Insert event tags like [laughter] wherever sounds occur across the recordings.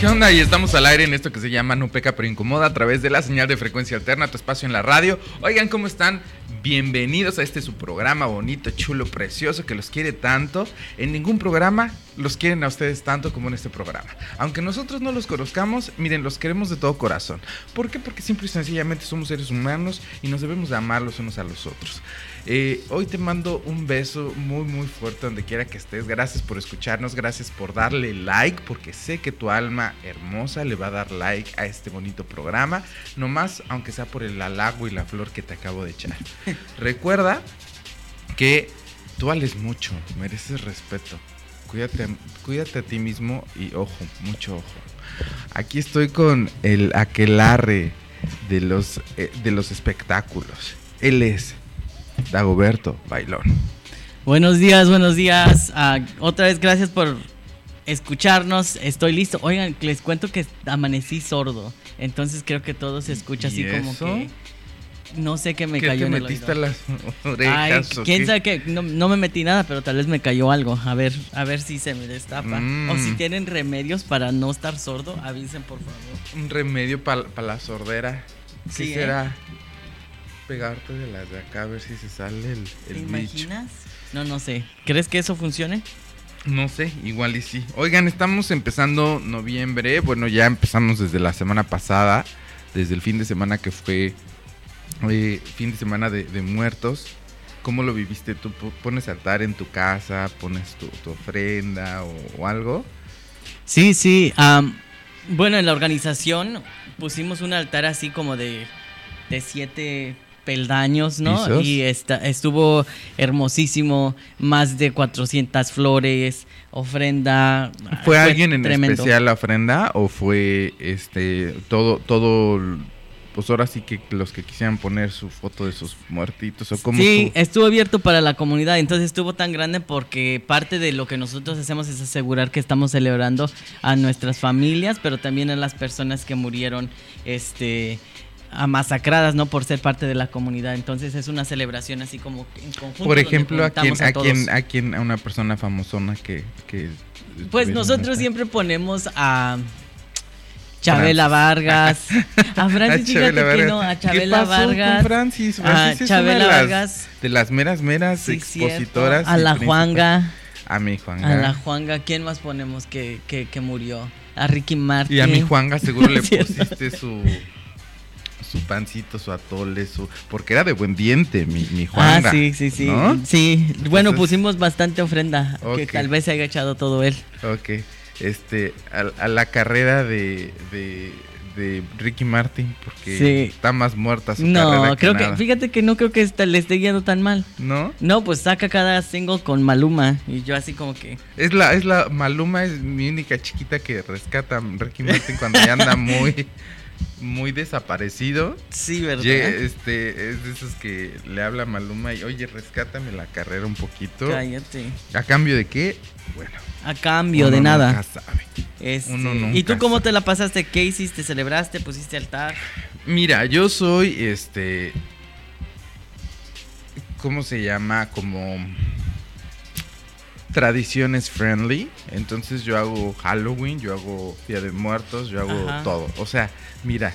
¿Qué onda? Y estamos al aire en esto que se llama No Peca pero Incomoda a través de la señal de frecuencia alterna, tu espacio en la radio. Oigan, ¿cómo están? Bienvenidos a este su programa bonito, chulo, precioso, que los quiere tanto. En ningún programa los quieren a ustedes tanto como en este programa. Aunque nosotros no los conozcamos, miren, los queremos de todo corazón. ¿Por qué? Porque simple y sencillamente somos seres humanos y nos debemos de amar los unos a los otros. Eh, hoy te mando un beso muy muy fuerte donde quiera que estés. Gracias por escucharnos, gracias por darle like, porque sé que tu alma hermosa le va a dar like a este bonito programa. Nomás, aunque sea por el halago y la flor que te acabo de echar. [laughs] Recuerda que tú vales mucho, mereces respeto. Cuídate, cuídate a ti mismo y ojo, mucho ojo. Aquí estoy con el aquelarre de los, eh, de los espectáculos. Él es Dagoberto Bailón. Buenos días, buenos días. Ah, otra vez gracias por escucharnos. Estoy listo. Oigan, les cuento que amanecí sordo. Entonces creo que todo se escucha así como que. No sé qué me cayó te en el metiste oído. las orejas quién sabe qué. No, no me metí nada, pero tal vez me cayó algo. A ver, a ver si se me destapa. Mm. O si tienen remedios para no estar sordo, avisen por favor. Un remedio para la sordera. ¿Qué Sí, ¿eh? Pegarte de las de acá a ver si se sale el, ¿Te el bicho. No, no sé. ¿Crees que eso funcione? No sé, igual y sí. Oigan, estamos empezando noviembre. Bueno, ya empezamos desde la semana pasada, desde el fin de semana que fue eh, fin de semana de, de muertos. ¿Cómo lo viviste tú? ¿P- ¿Pones altar en tu casa? ¿Pones tu, tu ofrenda o, o algo? Sí, sí. bueno, en la organización pusimos un altar así como de, de siete peldaños, ¿no? ¿Pisos? Y esta, estuvo hermosísimo, más de 400 flores, ofrenda. ¿Fue alguien en tremendo. especial la ofrenda o fue este todo todo pues ahora sí que los que quisieran poner su foto de sus muertitos o cómo Sí, estuvo? estuvo abierto para la comunidad, entonces estuvo tan grande porque parte de lo que nosotros hacemos es asegurar que estamos celebrando a nuestras familias, pero también a las personas que murieron este a masacradas, ¿no? Por ser parte de la comunidad. Entonces es una celebración así como en conjunto. Por ejemplo, a juntamos a todos. quién, a quién, a una persona famosona que, que Pues nosotros siempre ponemos a Chabela Vargas, [laughs] a Francis, A Chabela fíjate que Vargas. no, a ¿Qué Chabela con Vargas, Francis? a Chabela de las, Vargas. de las meras, meras Sí, cierto, expositoras. a la. Juanga. A mi Juanga. A la Juanga, ¿quién más ponemos que, que, que murió? A Ricky Martin. Y a mi Juanga seguro [laughs] le pusiste su su pancito, su atole, su porque era de buen diente mi, mi Juanga. Ah, sí, sí, sí. ¿no? Sí, bueno, pusimos bastante ofrenda, que Ok. tal vez se haya echado todo él. Ok. Este, a, a la carrera de, de, de Ricky Martin, porque Sí. está más muerta su No, carrera creo que, nada. fíjate que no creo que esta- le esté yendo tan mal. ¿No? No, pues saca cada single con Maluma y yo así como que... Es la, es la Maluma es mi única chiquita que rescata a Ricky Martin cuando ya anda [laughs] muy, muy desaparecido. Sí, ¿verdad? Ye- este, es de esos que le habla Maluma y oye, rescátame la carrera un poquito. Cállate. ¿A cambio de qué? Bueno. A cambio uno de nada. nunca sabe. Este, uno ¿Y tú cómo sabe. te la pasaste? ¿Qué hiciste? ¿Celebraste? ¿Pusiste altar? Mira, yo soy este. ¿Cómo se llama? Como. Tradiciones friendly. Entonces yo hago Halloween, yo hago Día de Muertos, yo hago Ajá. todo. O sea, mira,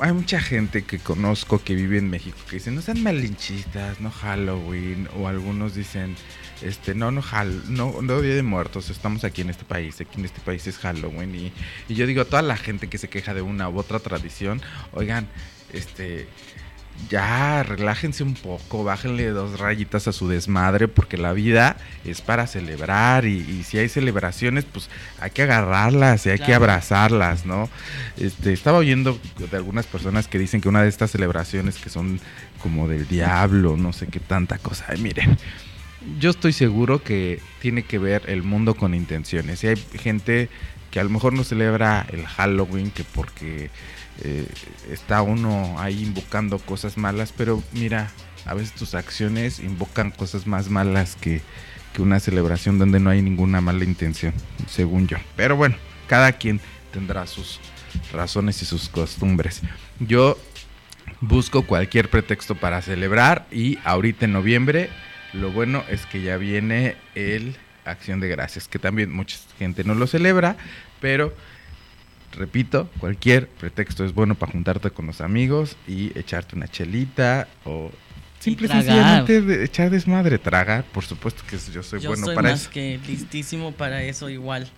hay mucha gente que conozco que vive en México que dicen, no sean malinchistas, no Halloween. O algunos dicen, este, no, no, no, no Día de Muertos, estamos aquí en este país, aquí en este país es Halloween. Y, y yo digo a toda la gente que se queja de una u otra tradición, oigan, este, ya relájense un poco, bájenle dos rayitas a su desmadre, porque la vida es para celebrar y, y si hay celebraciones, pues hay que agarrarlas y hay que abrazarlas, ¿no? Este, estaba oyendo de algunas personas que dicen que una de estas celebraciones que son como del diablo, no sé qué tanta cosa. Ay, miren, yo estoy seguro que tiene que ver el mundo con intenciones. Y hay gente que a lo mejor no celebra el Halloween, que porque eh, está uno ahí invocando cosas malas, pero mira, a veces tus acciones invocan cosas más malas que, que una celebración donde no hay ninguna mala intención, según yo. Pero bueno, cada quien tendrá sus razones y sus costumbres. Yo busco cualquier pretexto para celebrar y ahorita en noviembre lo bueno es que ya viene el Acción de Gracias, que también mucha gente no lo celebra, pero repito, cualquier pretexto es bueno para juntarte con los amigos y echarte una chelita o simple y sencillamente de echar desmadre, tragar. Por supuesto que yo soy yo bueno soy para más eso. que listísimo para eso igual.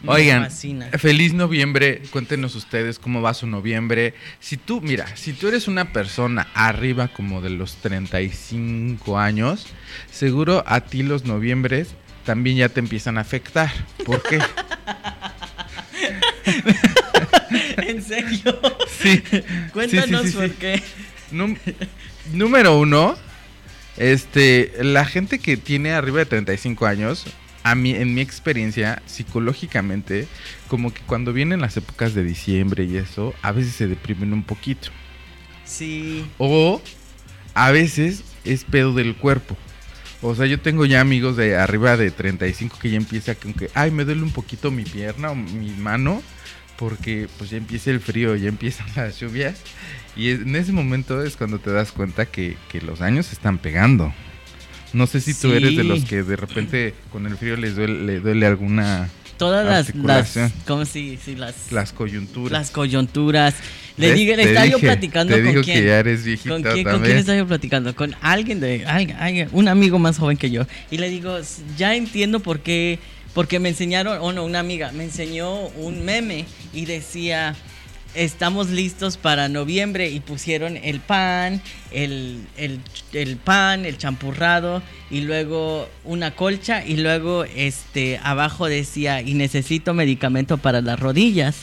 Me Oigan, fascina. feliz noviembre. Cuéntenos ustedes cómo va su noviembre. Si tú, mira, si tú eres una persona arriba como de los 35 años, seguro a ti los noviembres también ya te empiezan a afectar. ¿Por qué? [laughs] ¿En serio? Sí. [laughs] Cuéntanos Sí, sí, sí, por qué. Num- [laughs] número uno, este, la gente que tiene arriba de 35 años, a mí, en mi experiencia, psicológicamente, como que cuando vienen las épocas de diciembre y eso, a veces se deprimen un poquito. Sí. O a veces es pedo del cuerpo. O sea, yo tengo ya amigos de arriba de 35 que ya empieza con que, ay, me duele un poquito mi pierna o mi mano, porque pues ya empieza el frío, ya empiezan [laughs] las lluvias. Y en ese momento es cuando te das cuenta que, que los años están pegando. No sé si tú eres de Sí. los que de repente con el frío les duele, le duele alguna... Todas las, las. ¿cómo si, sí, las, Las coyunturas. las coyunturas. Le, dije, le estaba yo platicando te con digo quién. que ya eres viejita ¿Con quién, ¿Con quién estaba yo platicando? Con alguien de alguien- un amigo más joven que yo. Y le digo, "S- ya entiendo por qué, porque me enseñaron, o no, una amiga, me enseñó un meme y decía, estamos listos para noviembre y pusieron el pan, el, el, el pan, el champurrado y luego una colcha y luego este abajo decía, y necesito medicamento para las rodillas.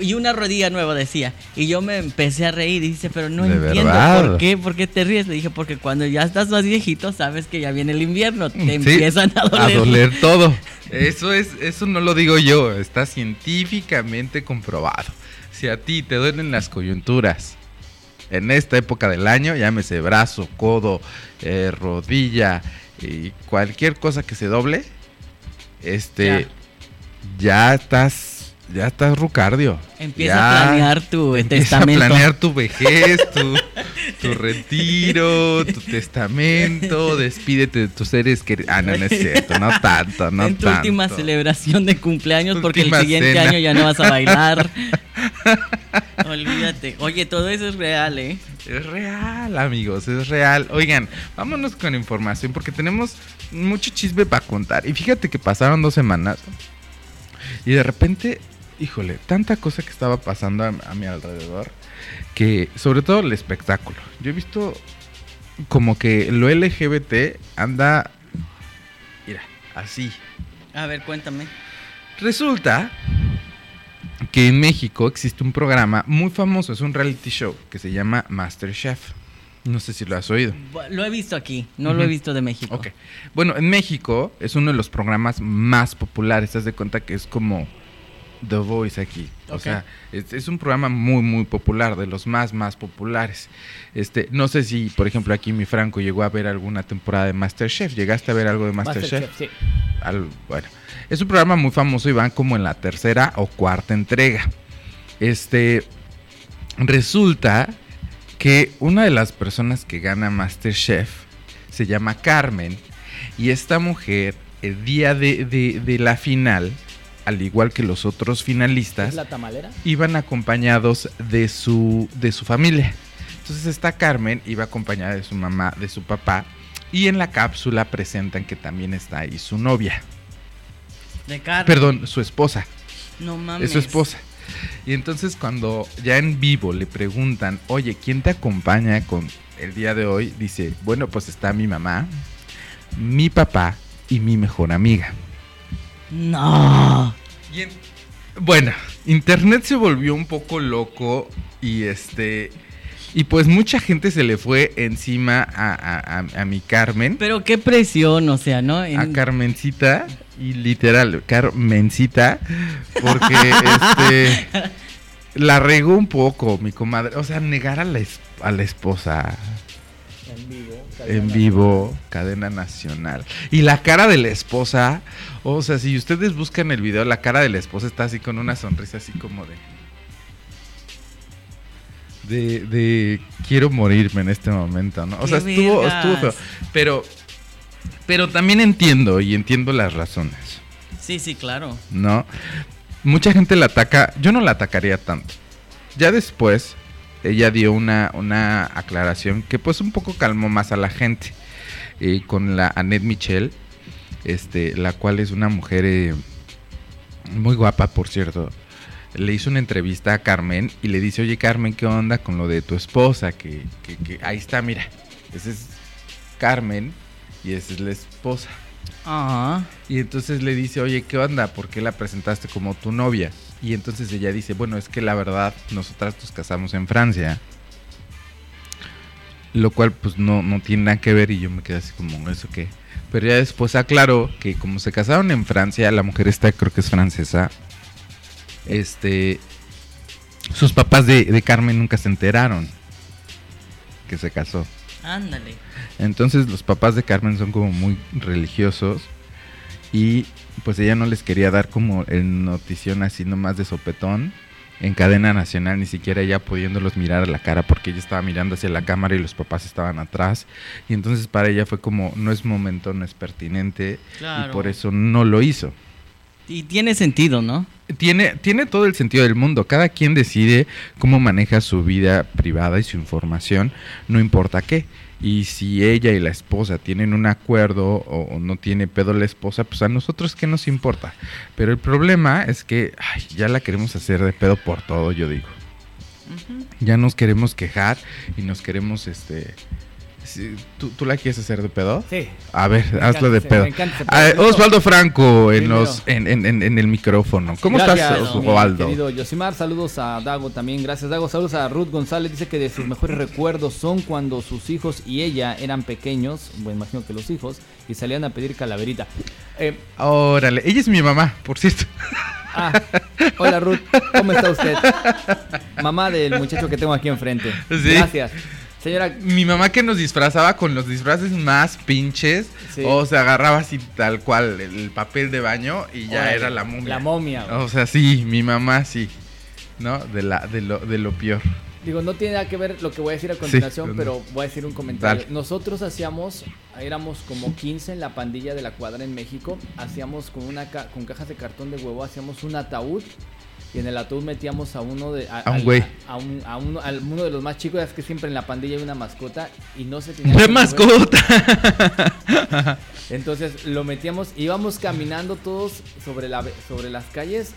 Y una rodilla nueva decía. Y yo me empecé a reír y dice, pero no ¿De entiendo verdad? por qué, por qué te ríes. Le dije, porque cuando ya estás más viejito, sabes que ya viene el invierno, te Sí, empiezan a doler. A doler [laughs] todo. Eso es, eso no lo digo yo, está científicamente comprobado. Si a ti te duelen las coyunturas en esta época del año, llámese brazo, codo, eh, rodilla y cualquier cosa que se doble, este, ya, estás, ya estás rucardio. Empieza Ya a planear tu Empieza testamento. a planear tu vejez, tu, [laughs] tu retiro, tu testamento, [laughs] despídete de tus seres queridos. Ah, no, no es cierto, no tanto, no en tu tanto. última celebración de cumpleaños, porque el siguiente cena. año ya no vas a bailar. [laughs] Olvídate. Oye, todo eso es real, ¿eh? Es real, amigos, es real. Oigan, vámonos con información porque tenemos mucho chisme para contar. Y fíjate que pasaron dos semanas y de repente, híjole, tanta cosa que estaba pasando a, a mi alrededor que, sobre todo el espectáculo. Yo he visto como que lo LGBT anda, mira, así. A ver, cuéntame. Resulta que en México existe un programa muy famoso, es un reality show que se llama MasterChef. No sé si lo has oído. Lo he visto aquí, no lo he visto de México. Ok. Bueno, en México es uno de los programas más populares. Haz de cuenta que es como The Voice aquí. O Ok. sea, es, es un programa muy, muy popular, de los más, más populares. Este, no sé si, por ejemplo, aquí mi Franco llegó a ver alguna temporada de Masterchef. ¿Llegaste a ver algo de Masterchef? sí. Al- bueno, es un programa muy famoso y van como en la tercera o cuarta entrega. Este, resulta que una de las personas que gana Masterchef se llama Carmen y esta mujer el día de, de- de la final, al igual que los otros finalistas, ¿Es la tamalera? iban acompañados de su, de su familia. Entonces esta Carmen iba acompañada de su mamá, de su papá, y en la cápsula presentan que también está ahí su novia. De carne. Perdón, su esposa. No mames. Es su esposa. Y entonces cuando ya en vivo le preguntan, oye, ¿quién te acompaña con el día de hoy? Dice, bueno, pues está mi mamá, mi papá y mi mejor amiga. No. Y en- bueno, internet se volvió un poco loco y este... Y pues mucha gente se le fue encima a, a- a- a mi Carmen. Pero qué presión, o sea, ¿no? En- a Carmencita y literal, Carmencita, porque este [laughs] la regó un poco mi comadre, o sea, negar a la, es- a la esposa en vivo, cadena nacional. Y la cara de la esposa, o sea, si ustedes buscan el video, la cara de la esposa está así con una sonrisa así como de de, de quiero morirme en este momento, ¿no? O ¡Qué sea, estuvo, estuvo feo. Pero, pero también entiendo y entiendo las razones, Sí, sí, claro. ¿no? mucha gente la ataca, yo no la atacaría tanto. Ya después, ella dio una, una aclaración que pues un poco calmó más a la gente. eh, con la Annette Michel, este, la cual es una mujer eh, muy guapa, por cierto. Le hizo una entrevista a Carmen y le dice, oye Carmen, ¿qué onda con lo de tu esposa? Que, que- que ahí está, mira, esa es Carmen y esa es la esposa. Ah, Y entonces le dice, oye, ¿qué onda? ¿Por qué la presentaste como tu novia? Y entonces ella dice, bueno, es que la verdad, nosotras nos casamos en Francia. Lo cual pues no, no tiene nada que ver y yo me quedé así como, ¿eso qué? Pero ya después aclaró que como se casaron en Francia, la mujer esta creo que es francesa, este, sus papás de, de Carmen nunca se enteraron que se casó. ándale. Entonces los papás de Carmen son como muy religiosos y pues ella no les quería dar como el notición así nomás de sopetón en cadena nacional, ni siquiera ella pudiéndolos mirar a la cara porque ella estaba mirando hacia la cámara y los papás estaban atrás. Y entonces para ella fue como no es momento, no es pertinente Claro. y por eso no lo hizo. Y tiene sentido, ¿no? Tiene, tiene todo el sentido del mundo. Cada quien decide cómo maneja su vida privada y su información, no importa qué. Y si ella y la esposa tienen un acuerdo o, o no tiene pedo la esposa, pues a nosotros qué nos importa. Pero el problema es que ay, ya la queremos hacer de pedo por todo, yo digo. Ya nos queremos quejar y nos queremos, este... si- ¿tú, ¿Tú la quieres hacer de pedo? Sí. A ver, Me encanta de pedo. me encanta Ah. Osvaldo Franco en, los, en, en- en- el micrófono. ¿Cómo Gracias, estás, Osvaldo? Querido Yosimar, saludos a Dago también. Gracias, Dago. Saludos a Ruth González. Dice que de sus mejores recuerdos son cuando sus hijos y ella eran pequeños. Bueno, imagino que los hijos. Y salían a pedir calaverita. Eh, Órale, ella es mi mamá, por cierto. ah, hola Ruth, ¿cómo está usted? Mamá del muchacho que tengo aquí enfrente. Sí. Gracias. Señora, Mi mamá que nos disfrazaba con los disfraces más pinches. Sí. O se agarraba así tal cual el papel de baño y ya era la momia. La momia. O sea, sí, mi mamá sí. ¿No? De, la, de, lo, de lo peor. Digo, no tiene nada que ver lo que voy a decir a continuación, pero voy a decir un comentario. Dale. Nosotros hacíamos, éramos como 15 en la pandilla de la cuadra en México, hacíamos con una ca- con cajas de cartón de huevo, hacíamos un ataúd y en el ataúd metíamos a uno de A un güey. a, un- a uno, de los más chicos, es que siempre en la pandilla hay una mascota y no se [laughs] tenía ¡De que mover. mascota! Entonces lo metíamos, íbamos caminando todos sobre la sobre las calles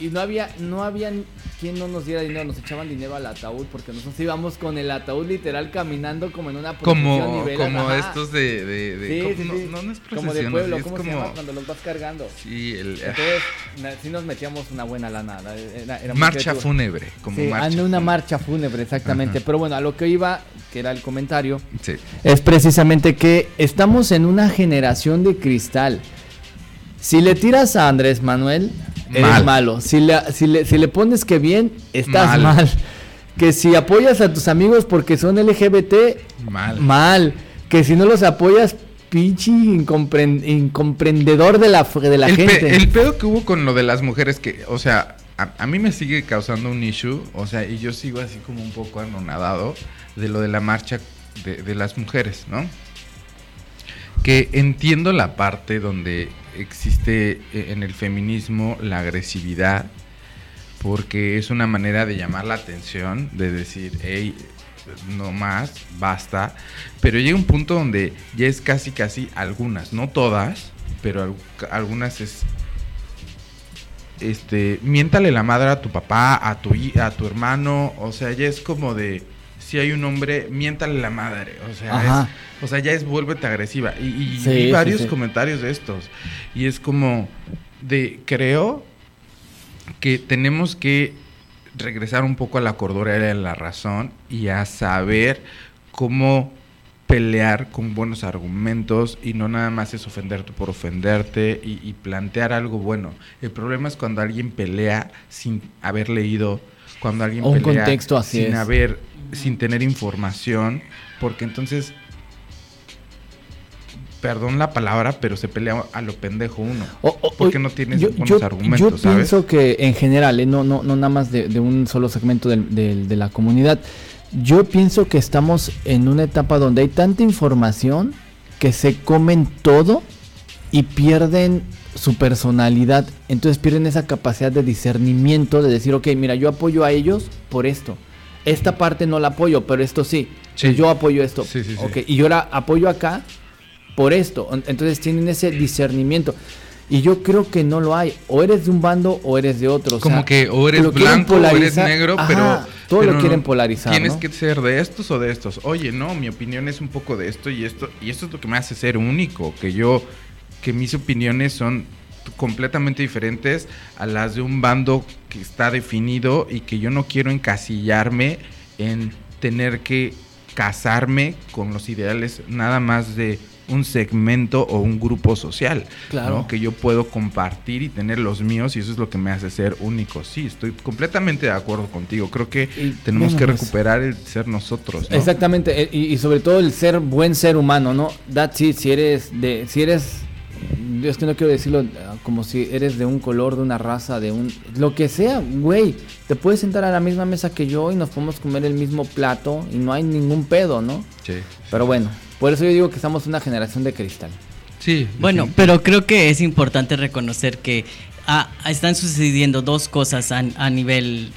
y no había no había quien no nos diera dinero, nos echaban dinero al ataúd porque nosotros íbamos con el ataúd literal caminando como en una procesión como velas, como ajá. estos de... de, de- Sí, no, sí. no, no es como de pueblo, es ¿cómo como... se llama cuando los vas cargando? Sí, el... Entonces, na- sí nos metíamos una buena lana. era- era muy marcha fúnebre, como Sí, marcha. una marcha fúnebre, exactamente. Ajá. Pero bueno, a lo que iba, que era el comentario, es precisamente que estamos en una generación de cristal. Si le tiras a Andrés Manuel, eres Mal. malo. Si le, si, le, si le pones que bien, estás Mal. mal. Que si apoyas a tus amigos porque son LGBT, Mal. mal. Que si no los apoyas, pinche incompren- incomprendedor de la, de la el, pe- gente. el pedo que hubo con lo de las mujeres que, o sea, a, a mí me sigue causando un issue, o sea, y yo sigo así como un poco anonadado de lo de la marcha de, de las mujeres, ¿no? Que entiendo la parte donde existe eh, en el feminismo la agresividad, porque es una manera de llamar la atención, de decir, hey, no más, basta. Pero llega un punto donde ya es casi, casi algunas, no todas, pero al- algunas es. Este, miéntale la madre a tu papá, a tu, a tu hermano, o sea, ya es como de. Si hay un hombre, miéntale la madre. O sea, es, o sea, ya es vuélvete agresiva. Y, y Sí, vi sí, varios sí. comentarios de estos. Y es como de, creo que tenemos que regresar un poco a la cordura y a la razón y a saber cómo pelear con buenos argumentos y no nada más es ofenderte por ofenderte y, y plantear algo bueno. El problema es cuando alguien pelea sin haber leído, cuando alguien Un pelea contexto, así sin es. haber, sin tener información, porque entonces perdón la palabra, pero se pelea a lo pendejo uno. O- o- porque o- no tienes yo, buenos yo- argumentos, yo ¿sabes? pienso que en general, eh, no, no, no nada más de, de un solo segmento del- del- de la comunidad, yo pienso que estamos en una etapa donde hay tanta información que se comen todo y pierden su personalidad, entonces pierden esa capacidad de discernimiento de decir, ok, mira, yo apoyo a ellos por esto. Esta parte no la apoyo, pero esto sí. Sí. Yo apoyo esto. Sí, sí, sí. Ok, Y yo la apoyo acá por esto. En- Entonces tienen ese discernimiento. Y yo creo que no lo hay. O eres de un bando o eres de otro. o Como que o eres blanco o eres negro, Ajá, pero... Todo pero lo quieren polarizar. Tienes ¿no? que ser de estos o de estos. Oye, no, mi opinión es un poco de esto y esto. Y esto es lo que me hace ser único. Que yo, que mis opiniones son completamente diferentes a las de un bando que está definido y que yo no quiero encasillarme en tener que casarme con los ideales nada más de un segmento o un grupo social, Claro. ¿no? que yo puedo compartir y tener los míos y eso es lo que me hace ser único. Sí, estoy completamente de acuerdo contigo. Creo que Y, tenemos bueno, que recuperar el ser nosotros. ¿no? Exactamente, eh, y, y sobre todo el ser buen ser humano, ¿no? That's it, si eres de, si eres, es que no quiero decirlo ah, como si eres de un color, de una raza, de un, lo que sea, güey, te puedes sentar a la misma mesa que yo y nos podemos comer el mismo plato y no hay ningún pedo, ¿no? Sí. Pero bueno, por eso yo digo que estamos una generación de cristal. Sí, Bueno, pero creo que es importante reconocer que ah, están sucediendo dos cosas a, a nivel.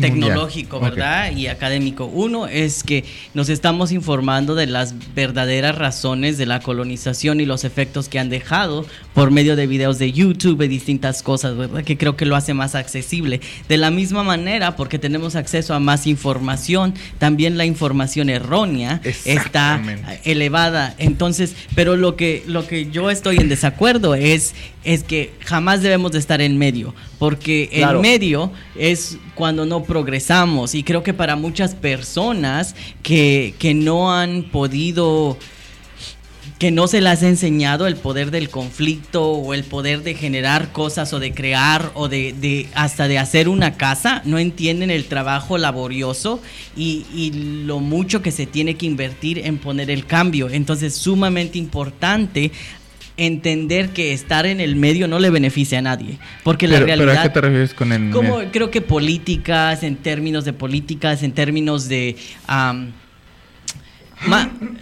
Tecnológico. ¿verdad? Y académico. Uno es que nos estamos informando de las verdaderas razones de la colonización y los efectos que han dejado por medio de videos de YouTube y distintas cosas, ¿verdad? Que creo que lo hace más accesible. De la misma manera, porque tenemos acceso a más información, también la información errónea está elevada. Entonces, pero lo que, lo que yo estoy en desacuerdo es, es que jamás debemos de estar en medio, porque Claro. en medio es cuando no progresamos y creo que para muchas personas que, que no han podido que no se les ha enseñado el poder del conflicto o el poder de generar cosas o de crear o de, de hasta de hacer una casa, no entienden el trabajo laborioso y, y lo mucho que se tiene que invertir en poner el cambio. Entonces, sumamente importante entender que estar en el medio no le beneficia a nadie, porque la pero, pero realidad ¿a qué te refieres con el como creo que políticas, en términos de políticas, en términos de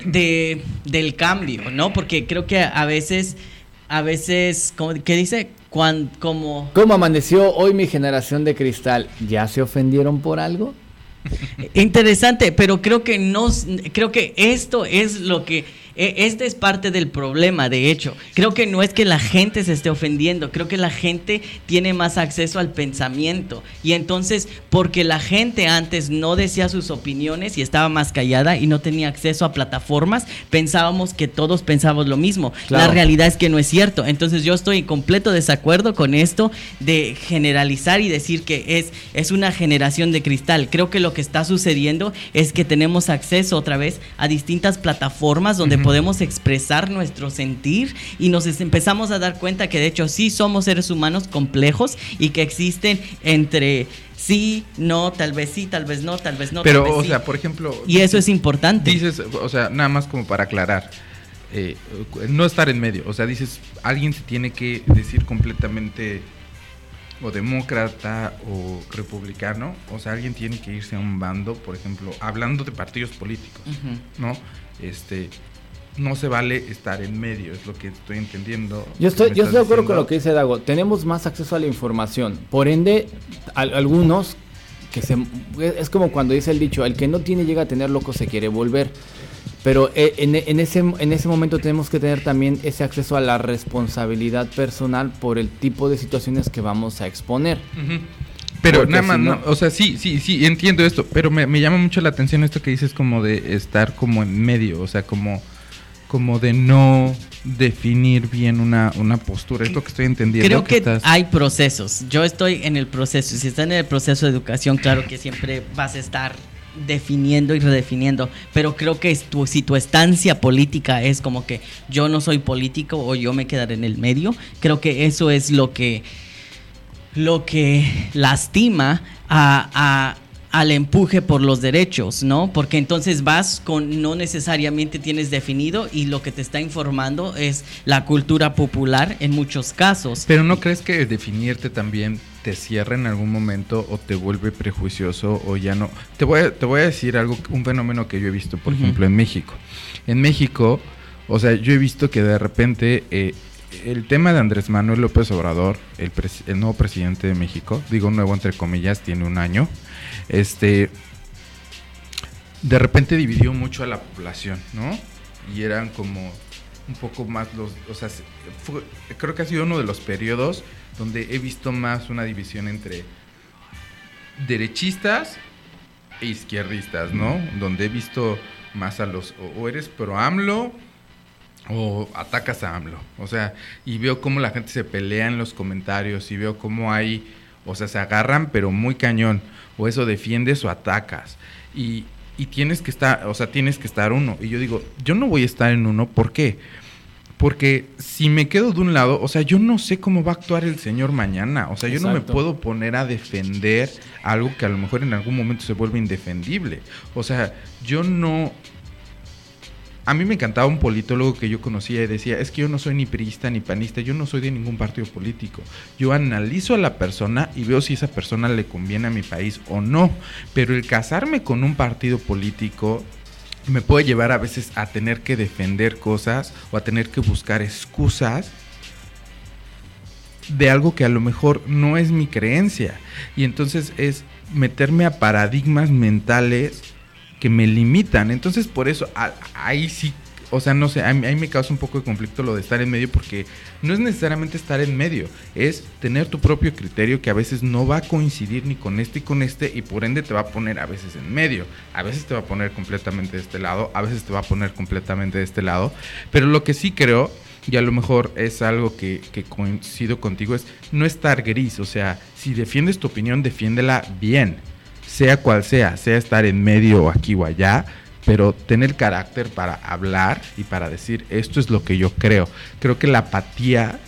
de del cambio, ¿no? Porque creo que a veces, a veces, como, ¿qué dice? Cuan- como ¿Cómo amaneció hoy mi generación de cristal? ¿Ya se ofendieron por algo? Interesante, pero creo que no, creo que esto es lo que, este es parte del problema, de hecho. Creo que no es que la gente se esté ofendiendo, creo que la gente tiene más acceso al pensamiento. Y entonces, porque la gente antes no decía sus opiniones y estaba más callada y no tenía acceso a plataformas, pensábamos que todos pensábamos lo mismo. Claro. La realidad es que no es cierto. Entonces yo estoy en completo desacuerdo con esto de generalizar y decir que es, es una generación de cristal. Creo que lo que está sucediendo es que tenemos acceso otra vez a distintas plataformas donde podemos expresar nuestro sentir y nos empezamos a dar cuenta que de hecho sí somos seres humanos complejos y que existen entre sí, no, tal vez sí, tal vez no, tal vez no. pero, tal vez o sí. sea, por ejemplo... y eso es importante. Dices, o sea, nada más como para aclarar, eh, no estar en medio, o sea, dices, alguien se tiene que decir completamente o demócrata o republicano, o sea, alguien tiene que irse a un bando, por ejemplo, hablando de partidos políticos. ¿no? Este, no se vale estar en medio, es lo que estoy entendiendo. Yo estoy, yo estoy de acuerdo con lo que dice Dago. Tenemos más acceso a la información. Por ende, al- algunos que se es como cuando dice el dicho, el que no tiene llega a tener loco se quiere volver. Pero eh, en, en ese, en ese momento tenemos que tener también ese acceso a la responsabilidad personal por el tipo de situaciones que vamos a exponer. Pero Porque nada más, si no, no- o sea, sí, sí, sí, entiendo esto, pero me, me llama mucho la atención esto que dices como de estar como en medio, o sea, como, como de no definir bien una, una postura, es lo que estoy entendiendo. Creo que estás- hay procesos. Yo estoy en el proceso. Si estás en el proceso de educación, claro que siempre vas a estar definiendo y redefiniendo, pero creo que tu- si tu estancia política es como que yo no soy político o yo me quedaré en el medio, creo que eso es lo que lo que lastima a, a- al empuje por los derechos, ¿no? Porque entonces vas con no necesariamente tienes definido y lo que te está informando es la cultura popular en muchos casos. Pero ¿no crees que definirte también te cierra en algún momento o te vuelve prejuicioso o ya no? Te voy a, te voy a decir algo, un fenómeno que yo he visto, por ejemplo, en México. En México, o sea, yo he visto que de repente eh, el tema de Andrés Manuel López Obrador, el, el, nuevo presidente de México, digo nuevo entre comillas, tiene un año, este, de repente dividió mucho a la población, ¿no? Y eran como un poco más los, o sea, creo que ha sido uno de los periodos donde he visto más una división entre derechistas e izquierdistas, ¿no? Donde he visto más a los, o, eres pro AMLO o atacas a AMLO. O sea, y veo cómo la gente se pelea en los comentarios y veo cómo hay, o sea, se agarran pero muy cañón. O eso defiendes o atacas. Y, y tienes que estar, o sea, tienes que estar uno. Y yo digo, yo no voy a estar en uno, ¿por qué? Porque si me quedo de un lado, o sea, yo no sé cómo va a actuar el señor mañana. O sea, yo no me puedo poner a defender algo que a lo mejor en algún momento se vuelve indefendible. O sea, yo no... A mí me encantaba un politólogo que yo conocía y decía, es que yo no soy ni priista ni panista, yo no soy de ningún partido político. Yo analizo a la persona y veo si esa persona le conviene a mi país o no. Pero el casarme con un partido político me puede llevar a veces a tener que defender cosas o a tener que buscar excusas de algo que a lo mejor no es mi creencia. Y entonces es meterme a paradigmas mentales que me limitan. Entonces por eso ahí sí o sea, no sé, a mí, me causa un poco de conflicto lo de estar en medio porque no es necesariamente estar en medio, es tener tu propio criterio que a veces no va a coincidir ni con este y con este y por ende te va a poner a veces en medio, a veces te va a poner completamente de este lado, a veces te va a poner completamente de este lado, pero lo que sí creo y a lo mejor es algo que, que, coincido contigo, es no estar gris. O sea, si defiendes tu opinión, defiéndela bien, sea cual sea, sea estar en medio o aquí o allá, pero tener carácter para hablar y para decir esto es lo que yo creo. Creo que la apatía,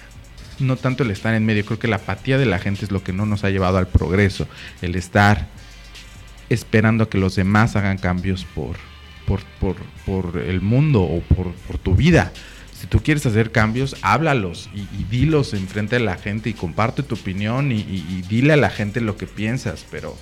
no tanto el estar en medio, creo que la apatía de la gente es lo que no nos ha llevado al progreso, el estar esperando a que los demás hagan cambios por, por, el mundo o por, tu vida. Si tú quieres hacer cambios, háblalos y, y dilos enfrente de la gente y comparte tu opinión y, y dile a la gente lo que piensas, pero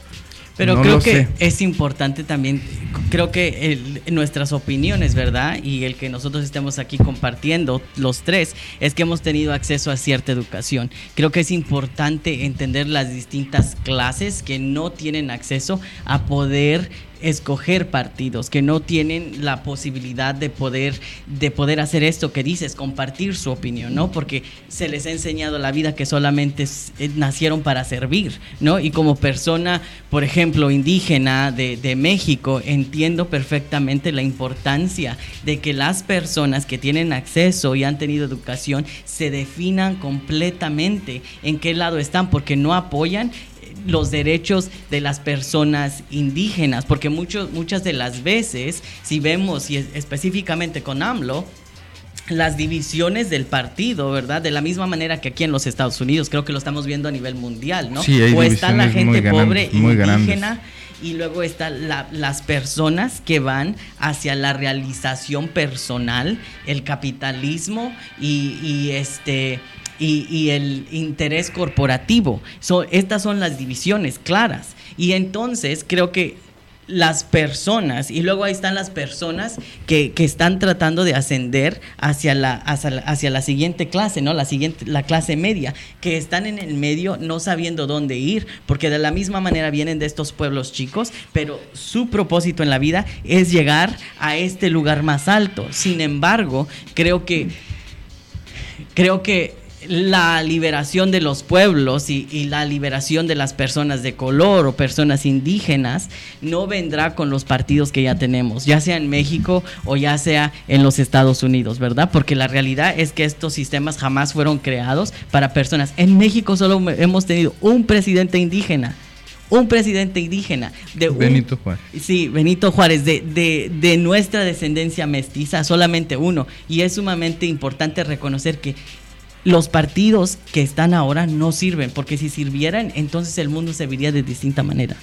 pero creo que es importante también, creo que nuestras opiniones, ¿verdad? Y el que nosotros estemos aquí compartiendo los tres, es que hemos tenido acceso a cierta educación. Creo que es importante entender las distintas clases que no tienen acceso a poder escoger partidos, que no tienen la posibilidad de poder, de poder hacer esto que dices, compartir su opinión, ¿no? Porque se les ha enseñado la vida que solamente eh, nacieron para servir, ¿no? Y como persona, por ejemplo, indígena de, de México, entiendo perfectamente la importancia de que las personas que tienen acceso y han tenido educación se definan completamente en qué lado están, porque no apoyan los derechos de las personas indígenas, porque muchas de las veces, si vemos y específicamente con AMLO, las divisiones del partido, ¿verdad? De la misma manera que aquí en los Estados Unidos, creo que lo estamos viendo a nivel mundial, ¿no? o está la gente pobre indígena y luego están las personas que van hacia la realización personal, el capitalismo y, y este y, el interés corporativo. estas son las divisiones claras. Y entonces creo que las personas, y luego ahí están las personas que, están tratando de ascender hacia la, hacia la, siguiente clase, ¿no? La siguiente, la clase media, que están en el medio no sabiendo dónde ir, porque de la misma manera vienen de estos pueblos chicos, pero su propósito en la vida es llegar a este lugar más alto. Sin embargo, creo que creo que la liberación de los pueblos y, la liberación de las personas de color o personas indígenas no vendrá con los partidos que ya tenemos, ya sea en México o ya sea en los Estados Unidos, ¿verdad? Porque la realidad es que estos sistemas jamás fueron creados para personas. En México solo hemos tenido un presidente indígena un presidente indígena. De Benito Juárez. Sí, Benito Juárez, de, de, de, nuestra descendencia mestiza, solamente uno. Y es sumamente importante reconocer que los partidos que están ahora no sirven, porque si sirvieran, entonces el mundo se vería de distinta manera.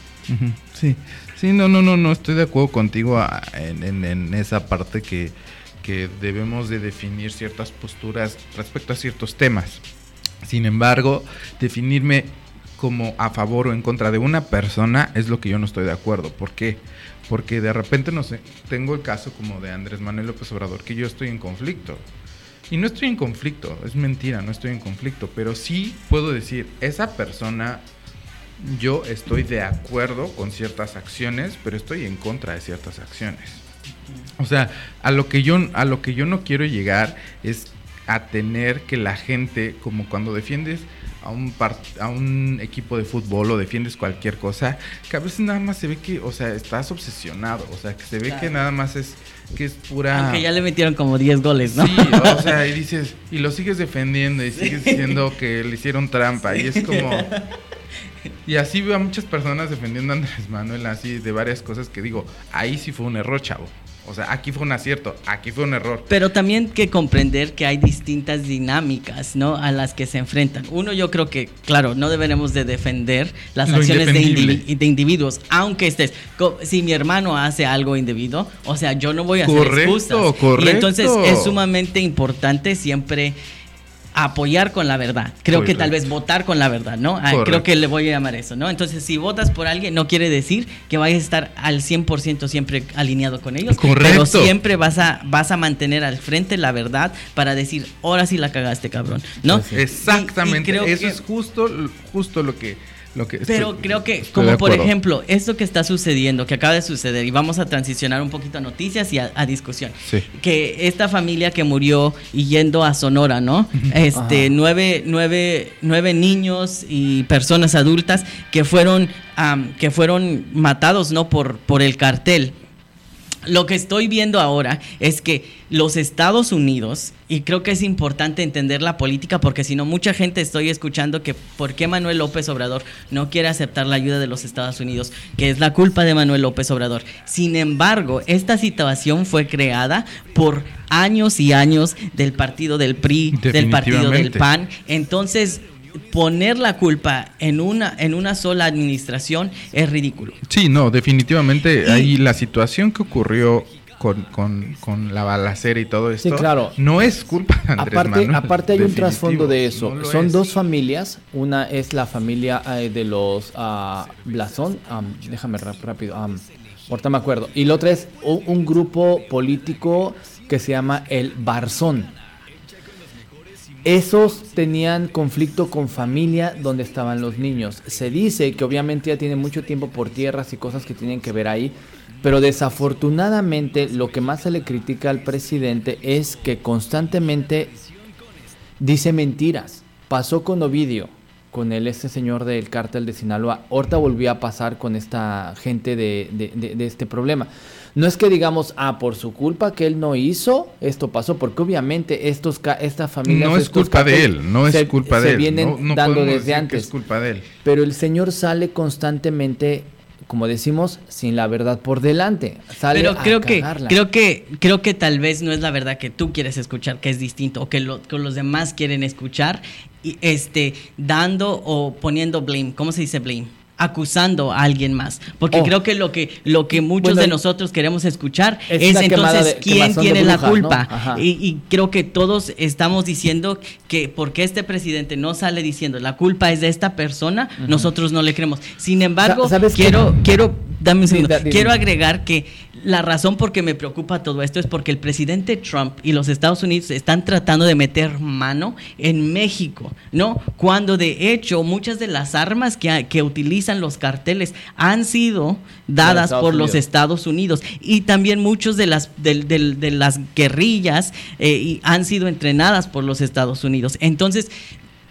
Sí, sí, no, no, no, no, estoy de acuerdo contigo ah, en, esa parte que, que debemos de definir ciertas posturas respecto a ciertos temas. Sin embargo, definirme como a favor o en contra de una persona es lo que yo no estoy de acuerdo. ¿Por qué? Porque de repente, no sé, tengo el caso como de Andrés Manuel López Obrador, que yo estoy en conflicto Y no estoy en conflicto, es mentira, no estoy en conflicto, pero sí puedo decir, esa persona, yo estoy de acuerdo con ciertas acciones, pero estoy en contra de ciertas acciones. O sea, a lo que yo, a lo que yo no quiero llegar es a tener que la gente, como cuando defiendes a un, a un equipo de fútbol o defiendes cualquier cosa, que a veces nada más se ve que, o sea, estás obsesionado, o sea, que se ve que nada más es que es pura... Aunque ya le metieron como 10 goles, ¿no? Sí, o sea, y dices, y lo sigues defendiendo y sigues diciendo que le hicieron trampa y es como... Y así veo a muchas personas defendiendo a Andrés Manuel así de varias cosas que digo, ahí sí fue un error, chavo. O sea, aquí fue un acierto, aquí fue un error. Pero también que comprender que hay distintas dinámicas, ¿no? A las que se enfrentan. Uno, yo creo que, claro, no deberemos de defender las acciones de, de, individuos, aunque estés, si mi hermano hace algo indebido, o sea, yo no voy a hacer excusas. Correcto. Y entonces es sumamente importante siempre apoyar con la verdad. Creo que tal vez votar con la verdad, ¿no? Ah, creo que le voy a llamar eso, ¿no? Entonces, si votas por alguien, no quiere decir que vayas a estar al 100% siempre alineado con ellos. Correcto. Pero siempre vas a, vas a mantener al frente la verdad para decir, ahora sí la cagaste, cabrón, ¿no? Exactamente. eso es justo, justo lo que pero creo que, como por ejemplo, esto que está sucediendo, que acaba de suceder, y vamos a transicionar un poquito a noticias y a, discusión, que esta familia que murió yendo a Sonora, ¿no? Este, nueve, nueve, nueve, niños y personas adultas que fueron, que fueron matados, ¿no? Por, por el cartel. Lo que estoy viendo ahora es que los Estados Unidos, y creo que es importante entender la política porque si no mucha gente estoy escuchando que por qué Manuel López Obrador no quiere aceptar la ayuda de los Estados Unidos, que es la culpa de Manuel López Obrador. Sin embargo, esta situación fue creada por años y años del partido del PRI, del partido del PAN. Entonces, poner la culpa en una, en una sola administración es ridículo. Sí, no, definitivamente ahí la situación que ocurrió con, con, la balacera y todo esto. claro. No es culpa de Andrés aparte, Aparte hay un trasfondo de eso. Son dos familias. Una es la familia eh, de los uh, Blasón. déjame rápido. ahorita me acuerdo. Y la otra es un grupo político que se llama el Barzón. Esos tenían conflicto con familia donde estaban los niños. Se dice que obviamente ya tiene mucho tiempo por tierras y cosas que tienen que ver ahí, pero desafortunadamente lo que más se le critica al presidente es que constantemente dice mentiras. Pasó con Ovidio, con el este señor del cártel de Sinaloa. Ahorita volvió a pasar con esta gente de este problema. No es que digamos, ah, por su culpa que él no hizo, esto pasó, porque obviamente estos esta familia no es culpa de él, no es culpa de él, vienen dando desde antes. es culpa de él. Pero el señor sale constantemente como decimos, sin la verdad por delante. Sale Pero creo que creo que creo que tal vez no es la verdad que tú quieres escuchar, que es distinto o que, que los demás quieren escuchar y este dando o poniendo blame, ¿cómo se dice blame? Acusando a alguien más. Porque oh. creo que lo que, lo que muchos de nosotros queremos escuchar es, entonces quién tiene la culpa. Y, creo que todos estamos diciendo que porque este presidente no sale diciendo la culpa es de esta persona, nosotros no le creemos. Sin embargo, quiero, quiero, dame un segundo, quiero agregar que la razón por que me preocupa todo esto es porque el presidente Trump y los Estados Unidos están tratando de meter mano en México, ¿no? Cuando de hecho muchas de las armas que, que utilizan los carteles han sido dadas por los Estados Unidos y también muchos de las, de, las guerrillas eh, han sido entrenadas por los Estados Unidos. Entonces,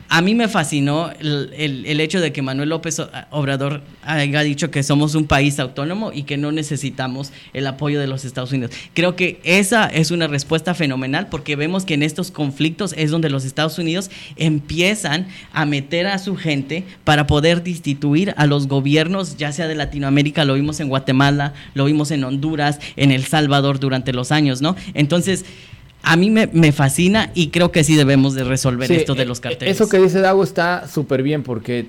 a mí me fascinó el, hecho de que Manuel López Obrador haya dicho que somos un país autónomo y que no necesitamos el apoyo de los Estados Unidos. Creo que esa es una respuesta fenomenal porque vemos que en estos conflictos es donde los Estados Unidos empiezan a meter a su gente para poder destituir a los gobiernos, ya sea de Latinoamérica, lo vimos en Guatemala, lo vimos en Honduras, en El Salvador durante los años, ¿no? Entonces, a mí me, fascina y creo que sí debemos de resolver esto de los carteles. Eso que dice Dago está súper bien porque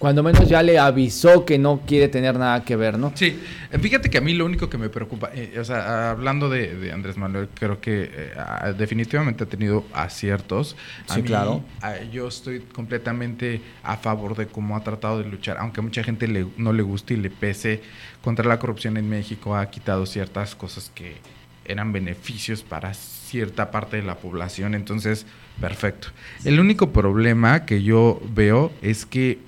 cuando menos ya le avisó que no quiere tener nada que ver, ¿no? Sí, fíjate que a mí lo único que me preocupa, eh, o sea, hablando de, Andrés Manuel, creo que eh, definitivamente ha tenido aciertos. sí, claro. yo estoy completamente a favor de cómo ha tratado de luchar, aunque a mucha gente le, no le guste y le pese contra la corrupción en México, ha quitado ciertas cosas que eran beneficios para cierta parte de la población, entonces, perfecto. El único problema que yo veo es que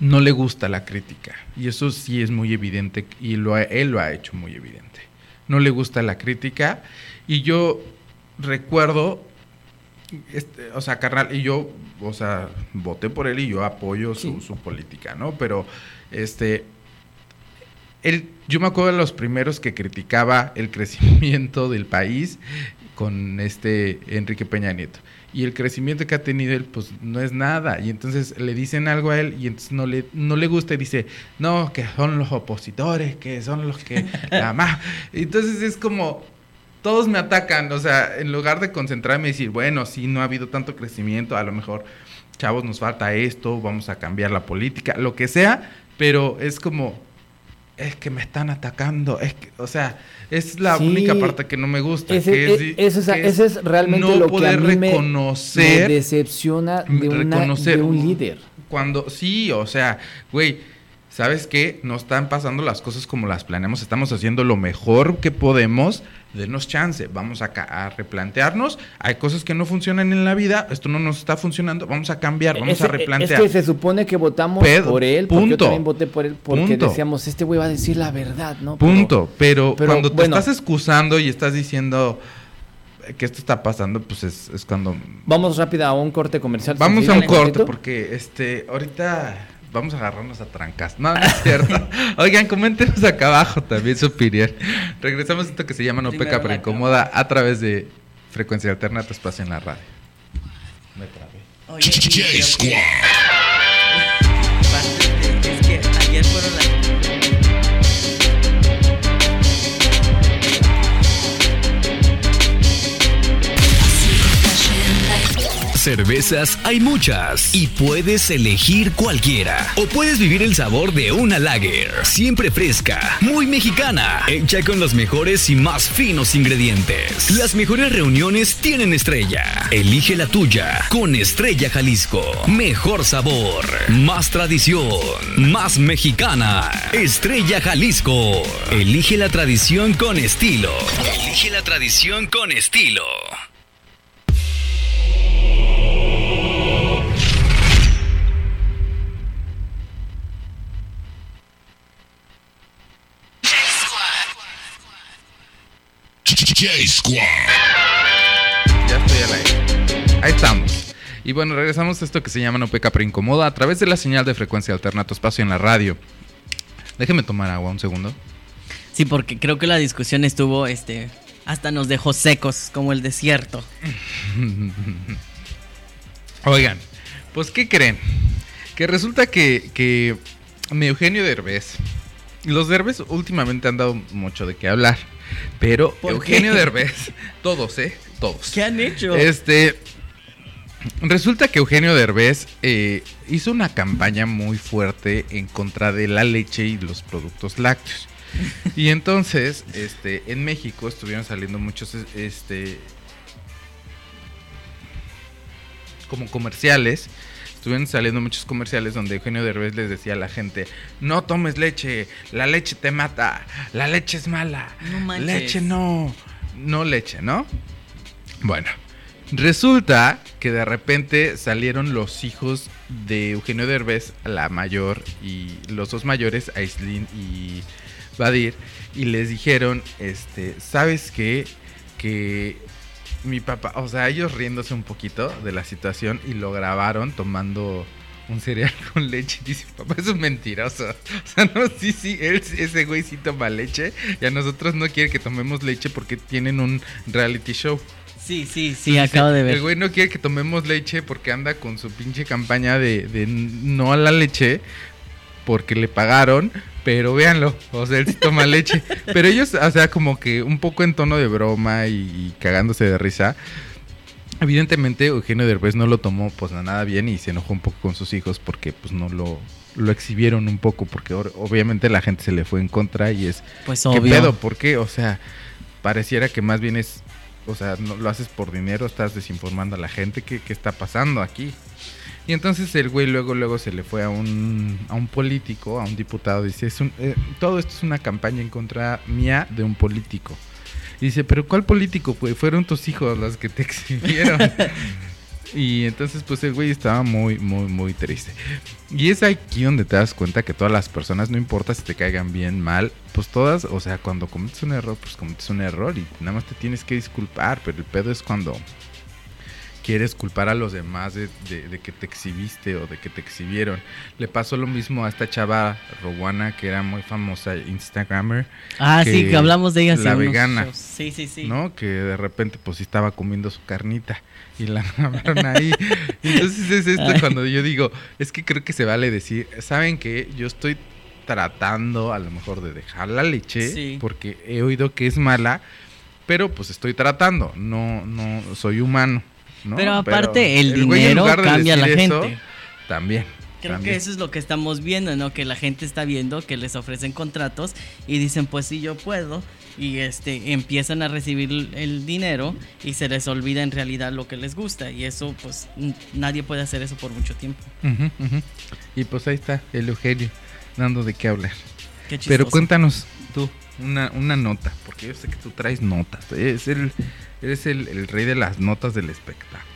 no le gusta la crítica, y eso sí es muy evidente, y lo él lo ha hecho muy evidente. No le gusta la crítica, y yo recuerdo, este, o sea, carnal, y yo, o sea, voté por él y yo apoyo su, su política, ¿no? Pero, este, él, yo me acuerdo de los primeros que criticaba el [laughs] crecimiento del país con este Enrique Peña Nieto. Y el crecimiento que ha tenido él, pues no es nada. Y entonces le dicen algo a él y entonces no le, no le gusta y dice, no, que son los opositores, que son los que [laughs] la más. Entonces es como, todos me atacan. O sea, en lugar de concentrarme y decir, bueno, sí, no ha habido tanto crecimiento, a lo mejor, chavos, nos falta esto, vamos a cambiar la política, lo que sea, pero es como, es que me están atacando, es que, o sea, es la Sí. única parte que no me gusta. Ese, que es, e- eso es, que ese es realmente no lo que a poder mí reconocer, me decepciona de, una- reconocer de un líder. Cuando, sí, o sea, güey, ¿sabes qué? No están pasando las cosas como las planeamos, estamos haciendo lo mejor que podemos, denos chance, vamos a, a replantearnos, hay cosas que no funcionan en la vida, esto no nos está funcionando, vamos a cambiar, vamos Ese- a replantear. Es que se supone que votamos por él, porque yo punto. también voté por él, porque Punto. decíamos, este güey va a decir la verdad, ¿no? Pero- Punto. Pero, pero, cuando te bueno. estás excusando y estás diciendo que esto está pasando, pues es, es cuando. Vamos rápido a un corte comercial. Vamos a un ¿Un corte, porque este, ahorita vamos a agarrarnos a trancas. No, no es cierto. [laughs] Oigan, coméntenos acá abajo también su opinión. Regresamos a esto que se llama No Peca pero Incomoda a través de Frecuencia Alterna, tu espacio en la radio. Me trabé. Oye, Cervezas hay muchas y puedes elegir cualquiera. O puedes vivir el sabor de una lager, siempre fresca, muy mexicana, hecha con los mejores y más finos ingredientes. Las mejores reuniones tienen estrella. Elige la tuya con Estrella Jalisco. Mejor sabor, más tradición, más mexicana. Estrella Jalisco. Elige la tradición con estilo. Elige la tradición con estilo. J Squad. Ya estoy al aire. Ahí estamos. Y bueno, regresamos a esto que se llama No Peca pero Incomoda a través de la señal de frecuencia alterna, tu espacio en la radio. Déjeme tomar agua un segundo. Sí, porque creo que la discusión estuvo, este, hasta nos dejó secos, como el desierto. [laughs] Oigan, pues ¿qué creen? Que resulta que, que mi Eugenio Derbez, los Derbez últimamente han dado mucho de qué hablar, pero ¿Por Eugenio qué? Derbez, [laughs] todos, ¿eh? Todos. ¿Qué han hecho? Este, resulta que Eugenio Derbez eh, hizo una campaña muy fuerte en contra de la leche y los productos lácteos. Y entonces, [laughs] este, en México estuvieron saliendo muchos, este, como comerciales. Estuvieron saliendo muchos comerciales donde Eugenio Derbez les decía a la gente, no tomes leche, la leche te mata, la leche es mala, No leche no, no leche, ¿no? Bueno, resulta que de repente salieron los hijos de Eugenio Derbez, la mayor y los dos mayores, Aislinn y Badir, y les dijeron, este, ¿sabes qué? Que mi papá, o sea, ellos riéndose un poquito de la situación y lo grabaron tomando un cereal [laughs] con leche. Dice, papá es un mentiroso. O sea, no, sí, sí, él, ese güey sí toma leche y a nosotros no quiere que tomemos leche porque tienen un reality show. Sí, sí, sí, acabo de El ver. güey no quiere que tomemos leche porque anda con su pinche campaña de, de no a la leche porque le pagaron, pero véanlo, o sea, él sí toma leche. Pero ellos, o sea, como que un poco en tono de broma y, y cagándose de risa. Evidentemente Eugenio Derbez no lo tomó pues nada bien y se enojó un poco con sus hijos porque pues no lo, lo exhibieron un poco porque or- obviamente la gente se le fue en contra y es Pues ¿Qué pedo? ¿Por qué? O sea, pareciera que más bien es, o sea, no lo haces por dinero, estás desinformando a la gente. ¿Qué, qué está pasando aquí? Y entonces el güey luego, luego se le fue a un, a un político, a un diputado, dice, es un, eh, todo esto es una campaña en contra mía de un político. Dice, pero ¿cuál político? Pues fueron tus hijos los que te [laughs] exhibieron. y entonces pues el güey estaba muy, muy, muy triste. Y es aquí donde te das cuenta que todas las personas, no importa si te caigan bien, mal, pues todas, o sea, cuando cometes un error, pues cometes un error y nada más te tienes que disculpar, pero el pedo es cuando quieres culpar a los demás de, de- de que te exhibiste o de que te exhibieron. Le pasó lo mismo a esta chava Rowana que era muy famosa Instagrammer, Ah, sí, que que hablamos de ella. la vegana. shows. Sí, sí, sí. ¿no? Que de repente pues sí estaba comiendo su carnita y la [laughs] grabaron ahí. Entonces es esto Ay. cuando yo digo, es que creo que se vale decir, ¿saben qué? Yo estoy tratando a lo mejor de dejar la leche Sí. porque he oído que es mala, pero pues estoy tratando, no no soy humano, ¿no? Pero aparte, el dinero cambia a la eso, gente. también. Creo también. que eso es lo que estamos viendo, ¿no? Que la gente está viendo que les ofrecen contratos y dicen, pues sí, yo puedo. Y este empiezan a recibir el- dinero y se les olvida en realidad lo que les gusta. Y eso, pues, nadie puede hacer eso por mucho tiempo. Y pues ahí está el Eugenio dando de qué hablar. Qué chistoso. Pero cuéntanos tú una, una nota, porque yo sé que tú traes notas. Es el, eres el, el rey de las notas del espectáculo.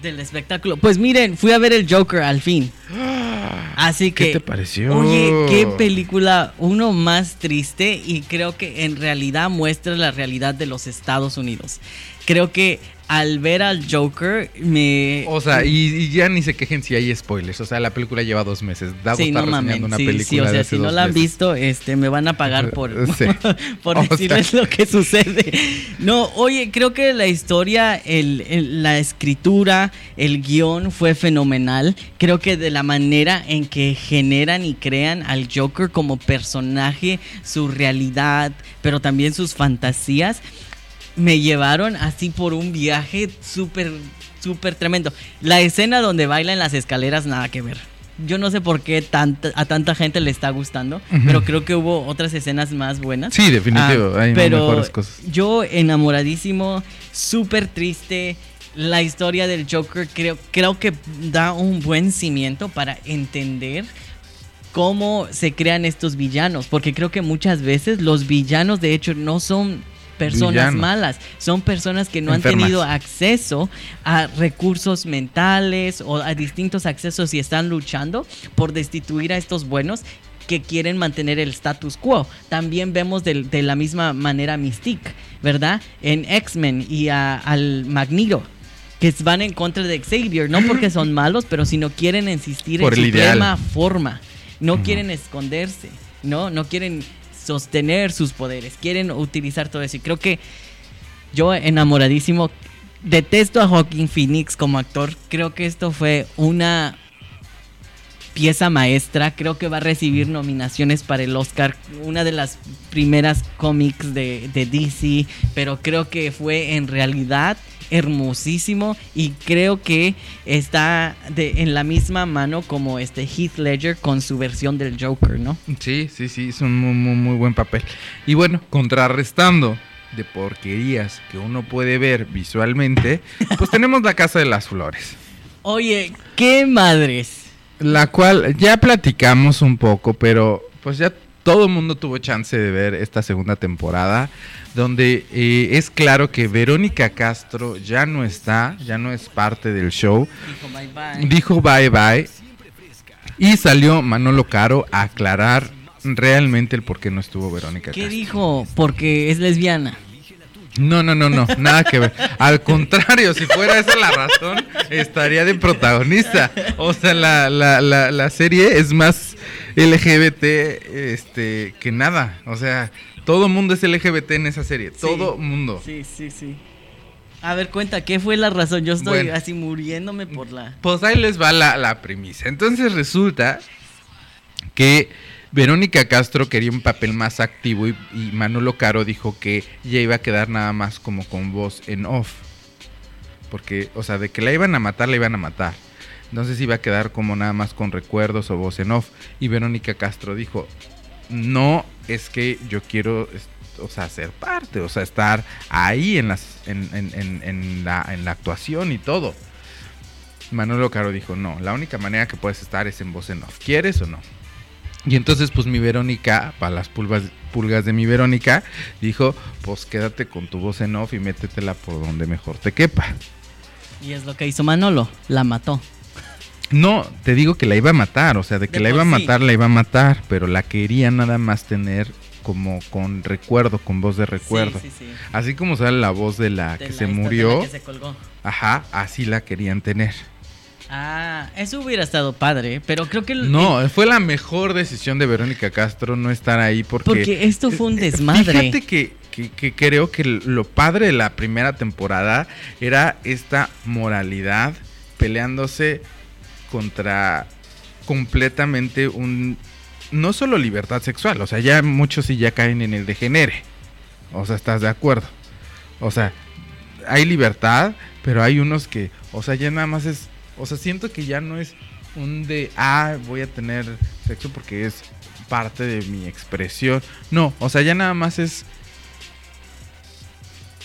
Del espectáculo. Pues miren, fui a ver el Joker al fin. [gasps] Así ¿Qué que. te pareció? Oye, qué película, uno más triste y creo que en realidad muestra la realidad de los Estados Unidos. Creo que al ver al Joker me... O sea, y, y ya ni se quejen si hay spoilers. O sea, la película lleva dos meses. Dago Sí, está no mamen, una sí, película sí, o de sea, hace si no la han meses. visto, este, me van a pagar por, [laughs] [laughs] por O sea. decirles [laughs] lo que sucede. No, oye, creo que la historia, el, el- la escritura, el guion fue fenomenal. Creo que de la manera en que generan y crean al Joker como personaje, su realidad, pero también sus fantasías, me llevaron así por un viaje súper, súper tremendo. La escena donde baila en las escaleras, nada que ver. Yo no sé por qué tanta- a tanta gente le está gustando, pero creo que hubo otras escenas más buenas. Sí, definitivo. Ah, hay pero mejores cosas. yo enamoradísimo, súper triste. La historia del Joker creo, creo que da un buen cimiento para entender cómo se crean estos villanos. Porque creo que muchas veces los villanos de hecho no son personas Villanos. malas, son personas que no Enfermas. han tenido acceso a recursos mentales o a distintos accesos y están luchando por destituir a estos buenos que quieren mantener el status quo. También vemos de, la misma manera Mystique, ¿verdad? En X-Men y a- al Magneto. Que van en contra de Xavier, no porque son [clears throat] malos, pero sino quieren insistir Por en su ideal. forma. No quieren esconderse, ¿no? No quieren sostener sus poderes, quieren utilizar todo eso. Y creo que yo enamoradísimo, detesto a Joaquín Phoenix como actor. Creo que esto fue una pieza maestra. Creo que va a recibir nominaciones para el Oscar. Una de las primeras cómics de, de DC. Pero creo que fue en realidad hermosísimo y creo que está de, en la misma mano como este Heath Ledger con su versión del Joker, ¿no? Sí, sí, sí, es un muy, muy, muy buen papel. Y bueno, contrarrestando de porquerías que uno puede ver visualmente, pues [laughs] tenemos la Casa de las Flores. Oye, qué madres. La cual ya platicamos un poco, pero pues ya todo el mundo tuvo chance de ver esta segunda temporada, donde eh, es claro que Verónica Castro ya no está, ya no es parte del show. Dijo bye bye. Dijo bye bye y salió Manolo Caro a aclarar realmente el por qué no estuvo Verónica ¿Qué Castro. dijo? Porque es lesbiana. No, no, no, no, nada que ver. Al contrario, si fuera esa la razón, estaría de protagonista. O sea, la, la, la, la serie es más LGBT este, que nada. O sea, todo mundo es LGBT en esa serie. Todo mundo. Sí, sí, sí. A ver, cuenta, ¿qué fue la razón? Yo estoy Bueno. así muriéndome por la... Pues ahí les va la, la premisa. Entonces resulta que Verónica Castro quería un papel más activo y, Manolo Caro dijo que ya iba a quedar nada más como con voz en off. Porque, o sea, de que la iban a matar, la iban a matar. Entonces iba a quedar como nada más con recuerdos o voz en off. Y Verónica Castro dijo, no, es que yo quiero, o sea, ser parte, o sea, estar ahí en la, en la actuación y todo. Manolo Caro dijo, no, la única manera que puedes estar es en voz en off. ¿Quieres o no? Y entonces, pues mi Verónica, para las pulgas, pulgas de mi Verónica, dijo, pues quédate con tu voz en off y métetela por donde mejor te quepa. Y es lo que hizo Manolo, la mató. No, te digo que la iba a matar, o sea, de que De la iba a sí. matar, la iba a matar, pero la quería nada más tener como con recuerdo, con voz de recuerdo. Sí, sí, sí. Así como sale la voz de la De que la- se esta, de la murió, que se colgó. ajá, así la querían tener. Ah, eso hubiera estado padre, pero creo que... el- No, fue la mejor decisión de Verónica Castro no estar ahí porque... Porque esto fue un Eh, desmadre. Fíjate que, que- que creo que lo padre de la primera temporada era esta moralidad peleándose contra completamente un... No solo libertad sexual, o sea, ya muchos sí ya caen en el degenere. O sea, ¿estás de acuerdo? O sea, hay libertad, pero hay unos que, o sea, ya nada más es... O sea, siento que ya no es un de, ah, voy a tener sexo porque es parte de mi expresión. No, o sea, ya nada más es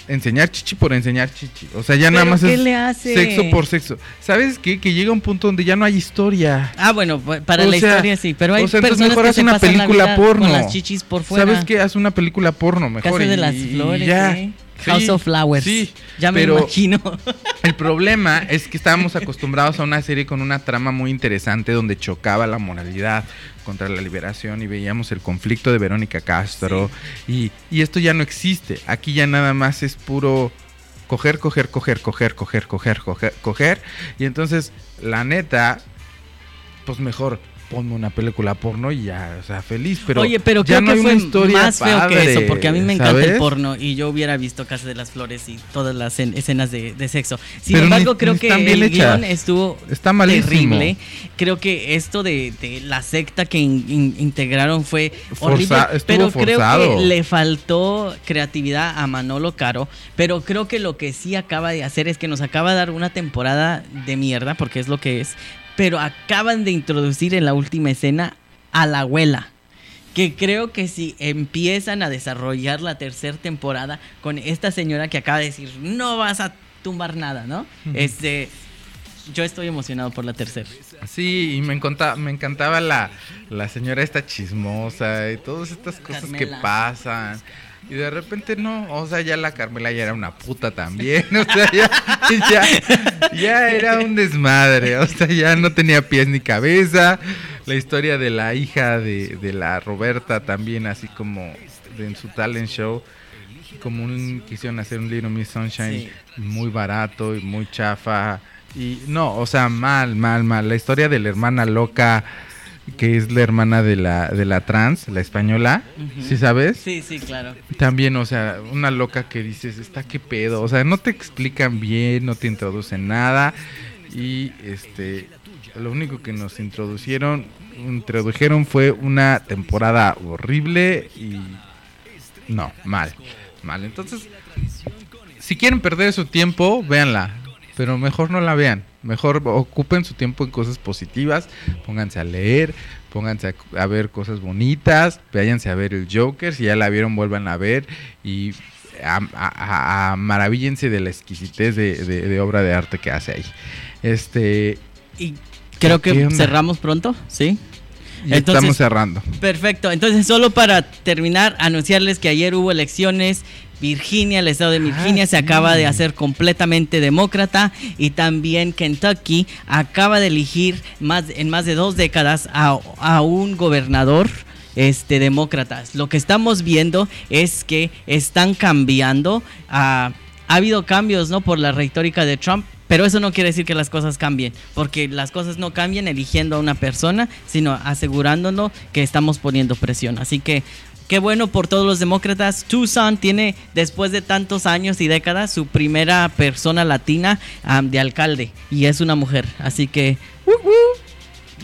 enseñar chichi por enseñar chichi. O sea, ya nada ¿Pero más qué es le hace? sexo por sexo. ¿Sabes qué? Que llega un punto donde ya no hay historia. Ah, bueno, pa- para O la sea, historia sí, pero hay o sea, entonces personas mejor que se una pasan la película vida porno. con las chichis por fuera. ¿Sabes qué? Haz una película porno mejor. Casa de y- las y Flores, ya. ¿eh? House Sí, of Flowers. Sí, ya me pero imagino. [laughs] el problema es que estábamos acostumbrados a una serie con una trama muy interesante donde chocaba la moralidad contra la liberación y veíamos el conflicto de Verónica Castro y, y esto ya no existe. Aquí ya nada más es puro coger, coger, coger, coger, coger, coger, coger, coger. Y entonces, la neta, pues mejor ponme una película porno y ya, o sea, feliz. Pero Oye, pero ya creo no que hay fue una historia más feo que eso, porque a mí me encanta el porno y yo hubiera visto Casa de las Flores y todas las en- escenas de, de sexo. Sin Pero embargo, ni- creo ni que el hechas. guion estuvo Está malísimo. terrible. Creo que esto de, de la secta que in- in- integraron fue horrible, Forza- pero creo que le faltó creatividad a Manolo Caro, pero creo que lo que sí acaba de hacer es que nos acaba de dar una temporada de mierda, porque es lo que es, pero acaban de introducir en la última escena a la abuela. Que creo que si empiezan a desarrollar la tercera temporada con esta señora que acaba de decir, no vas a tumbar nada, ¿no? Este, yo estoy emocionado por la tercera. Sí, y me encantaba, me encantaba la, la señora esta chismosa y todas estas cosas que pasan. Y de repente no, o sea, ya la Carmela ya era una puta también, [laughs] o sea, ya, ya, ya era un desmadre, o sea, ya no tenía pies ni cabeza. La historia de la hija de, de la Roberta también, así como en su talent show, como un, quisieron hacer un Little Miss Sunshine Sí. muy barato y muy chafa. Y no, o sea, mal, mal, mal. La historia de la hermana loca, que es la hermana de la, de la trans, la española, Ujú. ¿sí sabes? Sí, sí, claro. También, o sea, una loca que dices, está qué pedo. O sea, no te explican bien, no te introducen nada. Y este, lo único que nos introducieron, introdujeron fue una temporada horrible y no, mal, mal. Entonces, si quieren perder su tiempo, véanla, pero mejor no la vean. Mejor ocupen su tiempo en cosas positivas, pónganse a leer, pónganse a, a ver cosas bonitas, váyanse a ver el Joker, si ya la vieron, vuelvan a ver y a, a- a- maravíllense de la exquisitez de, de- de obra de arte que hace ahí. Este, Y creo ¿Qué que cerramos pronto, ¿sí? y Entonces- estamos cerrando. Perfecto. Entonces, solo para terminar, anunciarles que ayer hubo elecciones. Virginia, el estado de Virginia, Ah, se sí. acaba de hacer completamente demócrata y también Kentucky acaba de elegir más, en más de dos décadas a, a un gobernador este, demócrata. Lo que estamos viendo es que están cambiando. ah, ha habido cambios ¿no? por la retórica de Trump, pero eso no quiere decir que las cosas cambien, porque las cosas no cambian eligiendo a una persona, sino asegurándonos que estamos poniendo presión. Así que qué bueno por todos los demócratas. Tucson tiene, después de tantos años y décadas, su primera persona latina de alcalde, y es una mujer. Así que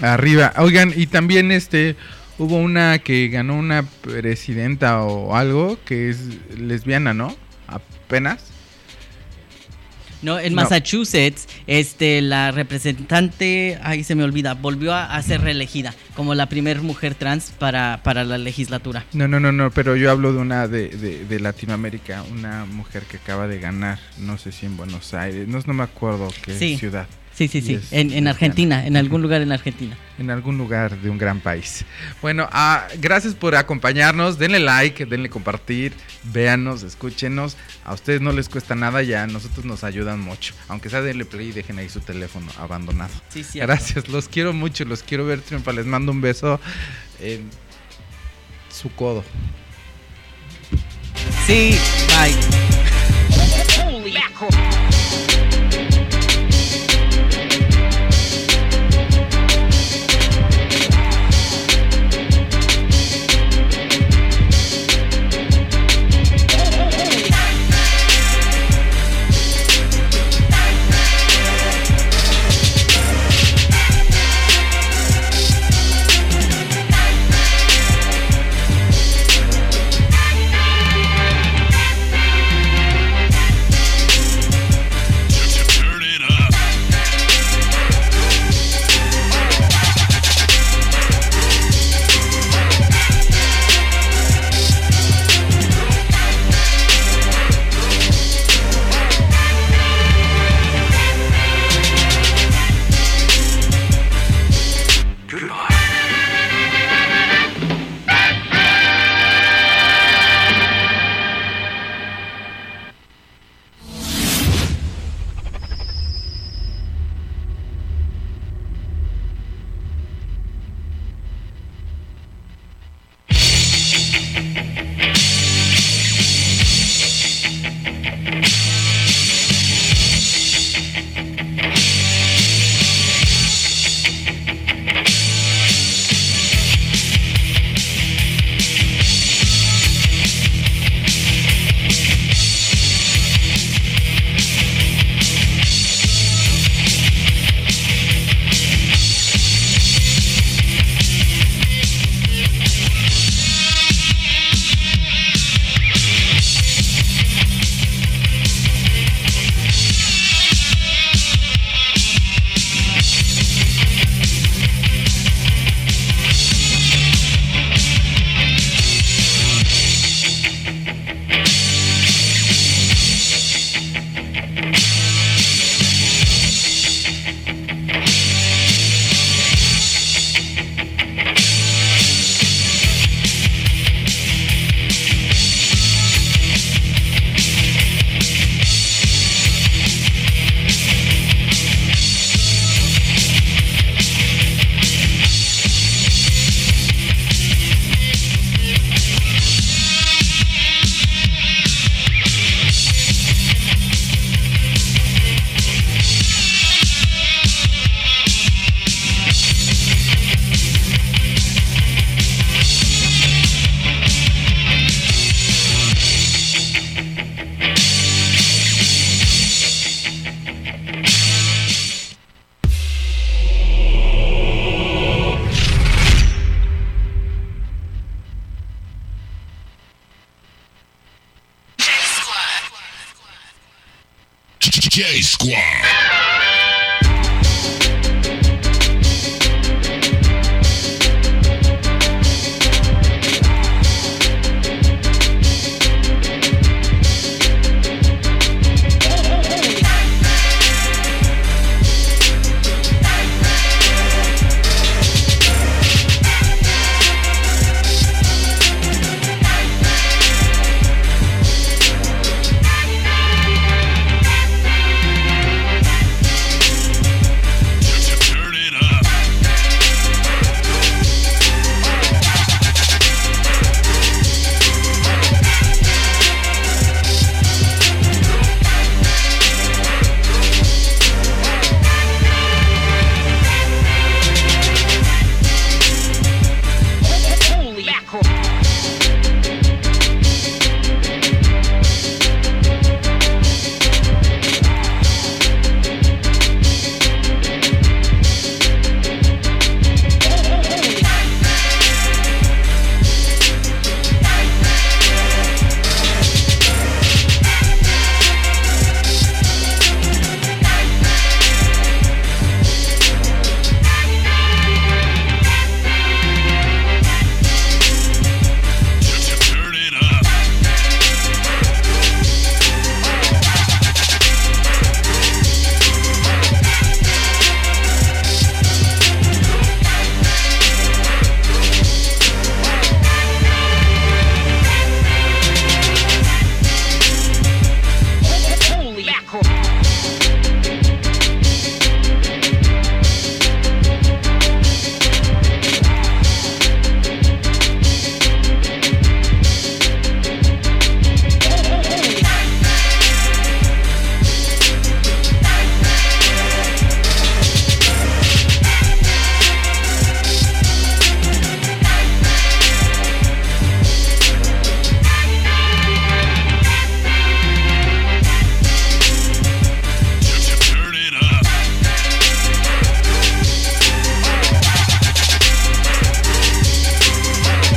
Arriba. Oigan, y también este hubo una que ganó una presidenta o algo que es lesbiana, ¿no? Apenas. No, en No. Massachusetts, este, la representante, ahí se me olvida, volvió a, a ser reelegida como la primera mujer trans para, para la legislatura. No, no, no, no, pero yo hablo de una de, de, de Latinoamérica, una mujer que acaba de ganar, no sé si en Buenos Aires, no, no me acuerdo qué Sí. ciudad. Sí, sí, sí. En, en. Argentina, en algún lugar en Argentina. En algún lugar de un gran país. Bueno, ah, gracias por acompañarnos. Denle like, denle compartir, véanos, escúchenos. A ustedes no les cuesta nada, ya a nosotros nos ayudan mucho. Aunque sea denle play y dejen ahí su teléfono abandonado. Sí, sí. Gracias, los quiero mucho, los quiero ver triunfar. Les mando un beso en su codo. Sí, bye.